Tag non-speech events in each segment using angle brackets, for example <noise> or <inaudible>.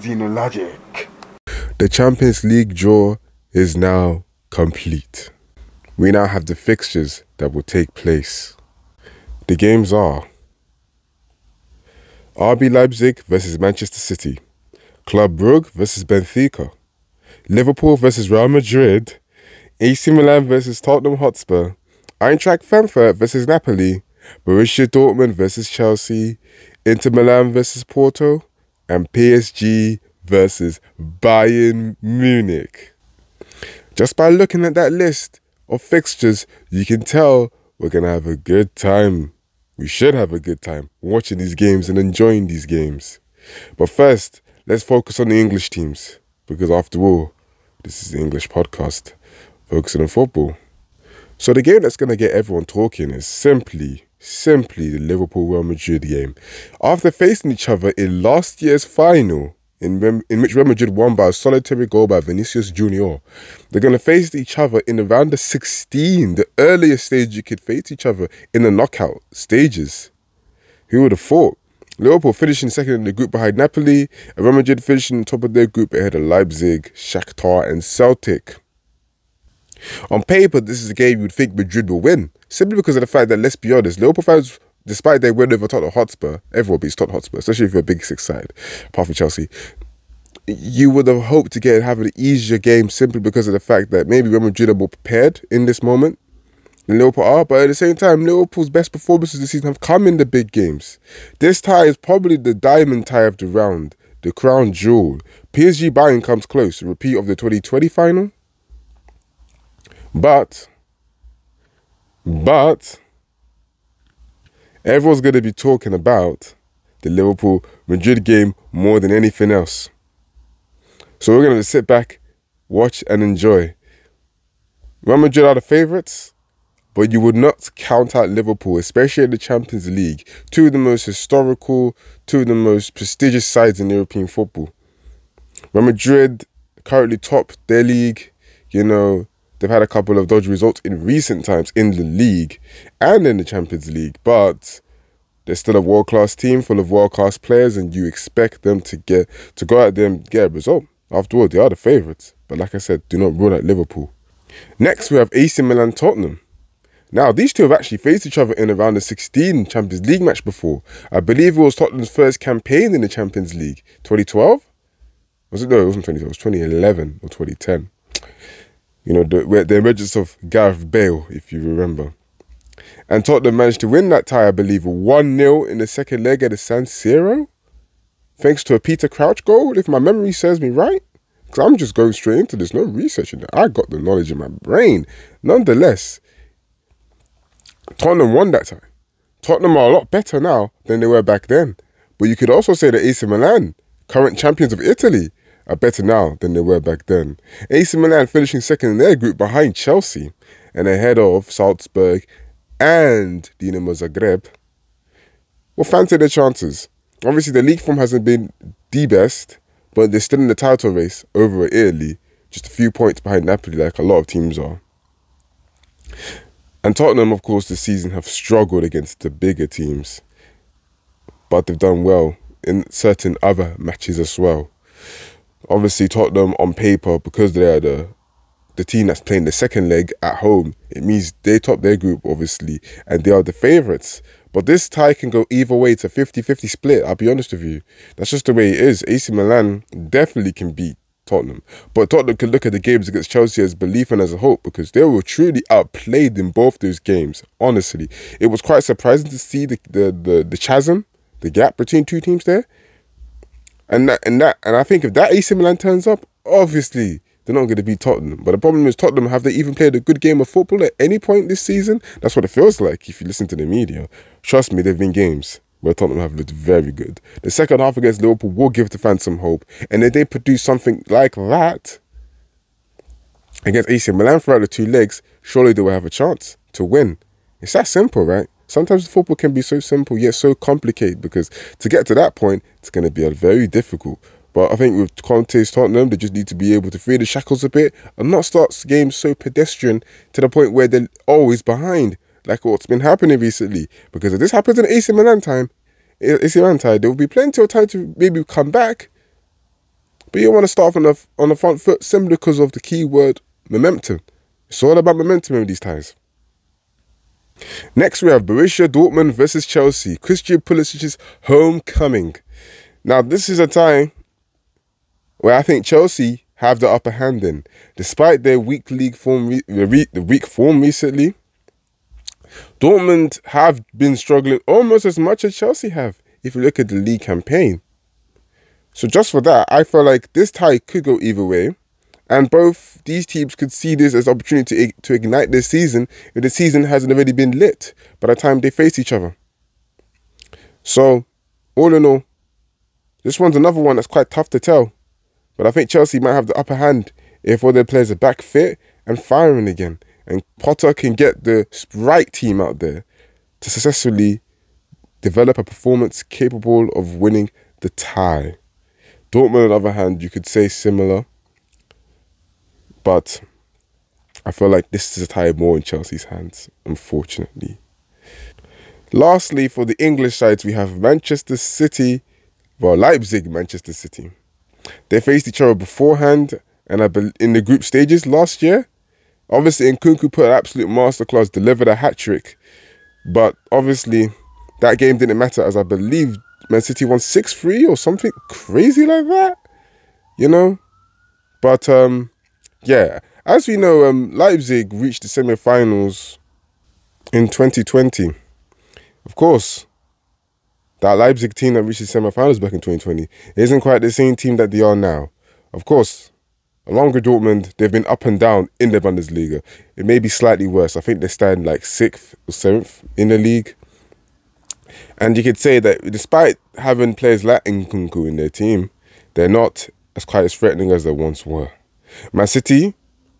Xenologic. The Champions League draw is now complete. We now have the fixtures that will take place. The games are RB Leipzig versus Manchester City, Club Brugge versus Benfica, Liverpool versus Real Madrid, AC Milan versus Tottenham Hotspur, Eintracht Frankfurt versus Napoli, Borussia Dortmund versus Chelsea, Inter Milan versus Porto, and PSG versus Bayern Munich. Just by looking at that list of fixtures, you can tell we're going to have a good time. We should have a good time watching these games and enjoying these games. But first, let's focus on the English teams because, after all, this is the English podcast focusing on football. So, the game that's going to get everyone talking is simply simply the Liverpool Real Madrid game. After facing each other in last year's final, in, in which Real Madrid won by a solitary goal by Vinicius Junior, they're going to face each other in the 16, the earliest stage you could face each other in the knockout stages. Who would have thought? Liverpool finishing second in the group behind Napoli, and Real Madrid finishing top of their group ahead of Leipzig, Shakhtar, and Celtic. On paper, this is a game you'd think Madrid will win, simply because of the fact that, let's be honest, Liverpool fans, despite their win over Tottenham Hotspur, everyone beats Tottenham Hotspur, especially if you're a big six side, apart from Chelsea. You would have hoped to get have an easier game simply because of the fact that maybe Real Madrid are more prepared in this moment than Liverpool are, but at the same time, Liverpool's best performances this season have come in the big games. This tie is probably the diamond tie of the round, the crown jewel. PSG Bayern comes close, repeat of the 2020 final. But, but, everyone's going to be talking about the Liverpool Madrid game more than anything else. So we're going to sit back, watch, and enjoy. Real Madrid are the favourites, but you would not count out Liverpool, especially in the Champions League. Two of the most historical, two of the most prestigious sides in European football. Real Madrid currently top their league, you know, They've had a couple of dodgy results in recent times in the league and in the Champions League, but they're still a world class team full of world class players, and you expect them to get to go out there and get a result. After all, they are the favourites. But like I said, do not rule out Liverpool. Next, we have AC Milan Tottenham. Now, these two have actually faced each other in around the 16 Champions League match before. I believe it was Tottenham's first campaign in the Champions League. 2012? Was it? No, it wasn't 2012. It was 2011 or 2010. You know, the, the emergence of Gareth Bale, if you remember. And Tottenham managed to win that tie, I believe, 1 0 in the second leg at the San Siro. Thanks to a Peter Crouch goal, if my memory serves me right. Because I'm just going straight into this, no research in it. I got the knowledge in my brain. Nonetheless, Tottenham won that time. Tottenham are a lot better now than they were back then. But you could also say that AC Milan, current champions of Italy, are better now than they were back then. AC Milan finishing second in their group behind Chelsea and ahead of Salzburg and Dinamo Zagreb. Well, fancy their chances. Obviously, the league form hasn't been the best, but they're still in the title race over Italy, just a few points behind Napoli, like a lot of teams are. And Tottenham, of course, this season have struggled against the bigger teams, but they've done well in certain other matches as well obviously Tottenham on paper because they're the the team that's playing the second leg at home, it means they top their group obviously and they are the favourites. But this tie can go either way. It's a 50-50 split. I'll be honest with you. That's just the way it is. AC Milan definitely can beat Tottenham. But Tottenham can look at the games against Chelsea as belief and as a hope because they were truly outplayed in both those games. Honestly, it was quite surprising to see the the the, the chasm, the gap between two teams there. And that and that and I think if that AC Milan turns up, obviously they're not going to beat Tottenham. But the problem is Tottenham have they even played a good game of football at any point this season? That's what it feels like if you listen to the media. Trust me, there've been games where Tottenham have looked very good. The second half against Liverpool will give the fans some hope. And if they produce something like that against AC Milan throughout the two legs, surely they will have a chance to win. It's that simple, right? Sometimes football can be so simple yet so complicated because to get to that point, it's going to be a very difficult. But I think with Conte's Tottenham, they just need to be able to free the shackles a bit and not start games so pedestrian to the point where they're always behind, like what's been happening recently. Because if this happens in AC Milan time, AC Milan time, there will be plenty of time to maybe come back. But you want to start on the on the front foot simply because of the key word momentum. It's all about momentum in these ties. Next, we have Borussia Dortmund versus Chelsea. Christian Pulisic's homecoming. Now, this is a tie where I think Chelsea have the upper hand in, despite their weak league form, the weak form recently. Dortmund have been struggling almost as much as Chelsea have. If you look at the league campaign, so just for that, I feel like this tie could go either way. And both these teams could see this as opportunity to, to ignite their season if the season hasn't already been lit by the time they face each other. So, all in all, this one's another one that's quite tough to tell. But I think Chelsea might have the upper hand if all their players are back fit and firing again. And Potter can get the right team out there to successfully develop a performance capable of winning the tie. Dortmund, on the other hand, you could say similar. But I feel like this is a tie more in Chelsea's hands, unfortunately. Lastly, for the English sides, we have Manchester City, well, Leipzig, Manchester City. They faced each other beforehand and I in the group stages last year. Obviously, Nkunku put an absolute masterclass, delivered a hat trick, but obviously that game didn't matter as I believe Man City won 6 3 or something crazy like that, you know? But um, yeah, as we know, um, Leipzig reached the semi-finals in 2020. Of course, that Leipzig team that reached the semi-finals back in 2020 isn't quite the same team that they are now. Of course, along with Dortmund, they've been up and down in the Bundesliga. It may be slightly worse. I think they stand like sixth or seventh in the league. And you could say that despite having players like Nkunku in their team, they're not as quite as threatening as they once were. Man City,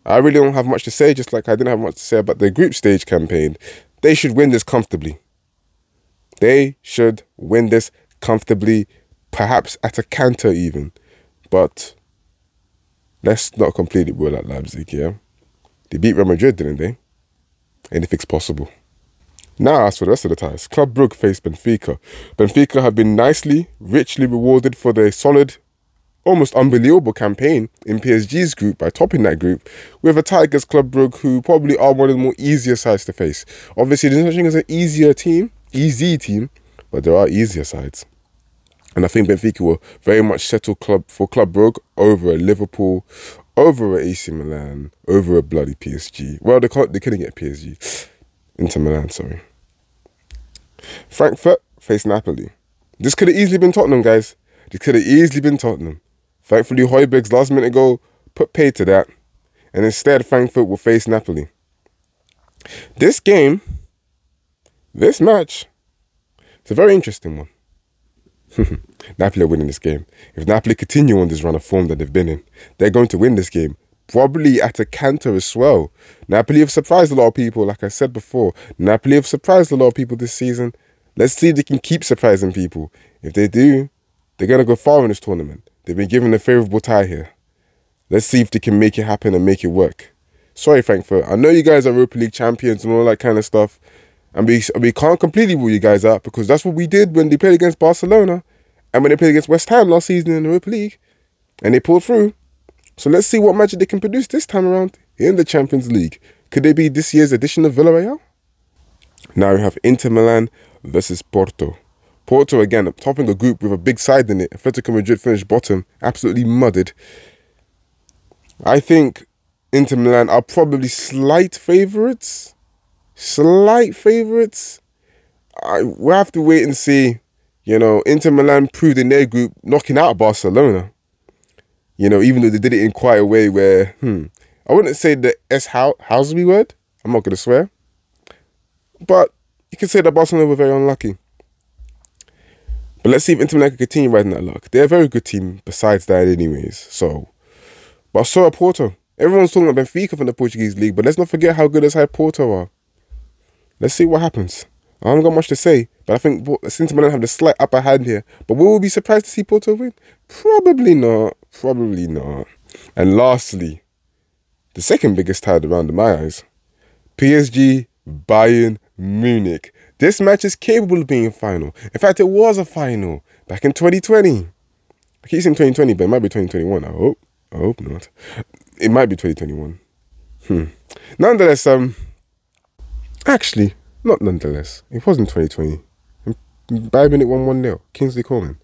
I really don't have much to say, just like I didn't have much to say about their group stage campaign. They should win this comfortably. They should win this comfortably, perhaps at a canter even. But let's not completely rule out Leipzig, yeah? They beat Real Madrid, didn't they? Anything's possible. Now, as for the rest of the ties, Club Brugge faced Benfica. Benfica have been nicely, richly rewarded for their solid almost unbelievable campaign in PSG's group by topping that group with a Tigers Club Brugge who probably are one of the more easier sides to face. Obviously, there's nothing as an easier team, easy team, but there are easier sides. And I think Benfica will very much settle club for Club Brugge over a Liverpool, over a AC Milan, over a bloody PSG. Well, they can't, they couldn't get PSG. <sighs> Inter Milan, sorry. Frankfurt face Napoli. This could have easily been Tottenham, guys. This could have easily been Tottenham. Thankfully, Højbjerg's last minute goal put pay to that, and instead Frankfurt will face Napoli. This game, this match, it's a very interesting one. <laughs> Napoli are winning this game. If Napoli continue on this run of form that they've been in, they're going to win this game. Probably at a canter as well. Napoli have surprised a lot of people, like I said before. Napoli have surprised a lot of people this season. Let's see if they can keep surprising people. If they do, they're going to go far in this tournament. They've been given a favourable tie here. Let's see if they can make it happen and make it work. Sorry, Frankfurt. I know you guys are Europa League champions and all that kind of stuff. And we, we can't completely rule you guys out because that's what we did when they played against Barcelona and when they played against West Ham last season in the Europa League. And they pulled through. So let's see what magic they can produce this time around in the Champions League. Could they be this year's edition of Villarreal? Now we have Inter Milan versus Porto. Porto again topping a group with a big side in it. Atletico Madrid finished bottom, absolutely mudded. I think Inter Milan are probably slight favourites. Slight favourites. I we'll have to wait and see. You know, Inter Milan proved in their group knocking out Barcelona. You know, even though they did it in quite a way where, hmm, I wouldn't say the S how Houseby word. I'm not gonna swear. But you can say that Barcelona were very unlucky. But let's see if Inter Milan can continue riding that luck. They're a very good team besides that anyways. So, but so are Porto. Everyone's talking about Benfica from the Portuguese league, but let's not forget how good as high Porto are. Let's see what happens. I haven't got much to say, but I think Inter Milan have the slight upper hand here. But will we be surprised to see Porto win? Probably not. Probably not. And lastly, the second biggest tie around in my eyes, PSG Bayern Munich. This match is capable of being a final. In fact, it was a final back in 2020. I keep saying 2020, but it might be 2021. I hope. I hope not. It might be 2021. Hmm. Nonetheless, um, actually, not nonetheless. It wasn't 2020. Bayern Munich won 1 0. Kingsley Coman.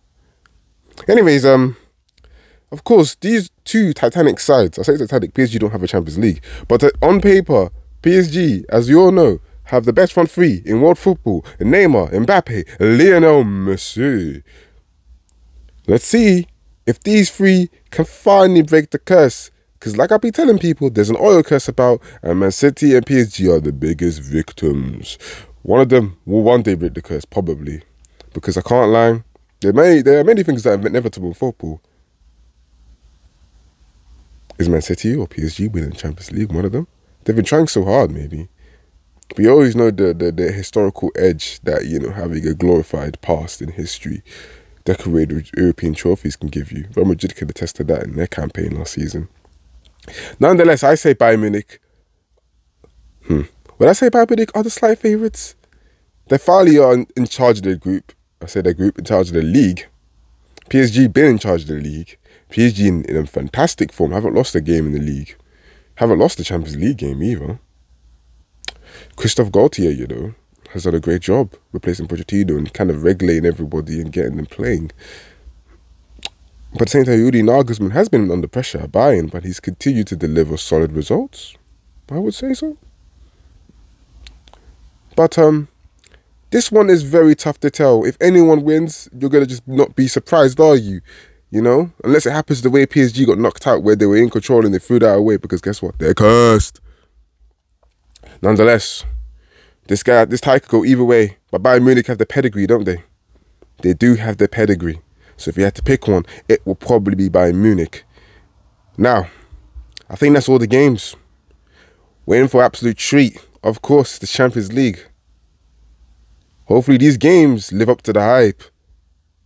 Anyways, um, of course, these two Titanic sides, I say Titanic, PSG don't have a Champions League, but uh, on paper, PSG, as you all know, have the best front three in world football Neymar, Mbappe, Lionel Messi. Let's see if these three can finally break the curse. Because, like I be telling people, there's an oil curse about, and Man City and PSG are the biggest victims. One of them will one day break the curse, probably. Because I can't lie, there, may, there are many things that are inevitable in football. Is Man City or PSG winning Champions League one of them? They've been trying so hard, maybe. But you always know the, the, the historical edge that, you know, having a glorified past in history, decorated with European trophies can give you. Real Madrid can attest to that in their campaign last season. Nonetheless, I say Bayern Munich. Hmm. When I say Bayern Munich are the slight favourites, they finally are in, in charge of their group. I say their group in charge of the league. PSG been in charge of the league. PSG in, in a fantastic form. Haven't lost a game in the league. Haven't lost the Champions League game either. Christophe Galtier, you know, has done a great job replacing Pochettino and kind of regulating everybody and getting them playing. But at the same time, Julian Nagelsmann has been under pressure Bayern, but he's continued to deliver solid results. I would say so. But um, this one is very tough to tell. If anyone wins, you're gonna just not be surprised, are you? You know, unless it happens the way PSG got knocked out, where they were in control and they threw that away. Because guess what? They're cursed. Nonetheless, this guy, this tie could go either way. But Bayern Munich have the pedigree, don't they? They do have the pedigree. So if you had to pick one, it will probably be Bayern Munich. Now, I think that's all the games. Waiting for absolute treat. Of course, the Champions League. Hopefully these games live up to the hype.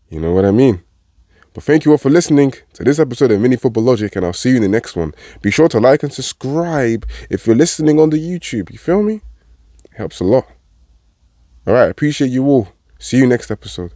You know what I mean? But thank you all for listening to this episode of Mini Football Logic, and I'll see you in the next one. Be sure to like and subscribe if you're listening on the YouTube. You feel me? It helps a lot. All right, appreciate you all. See you next episode.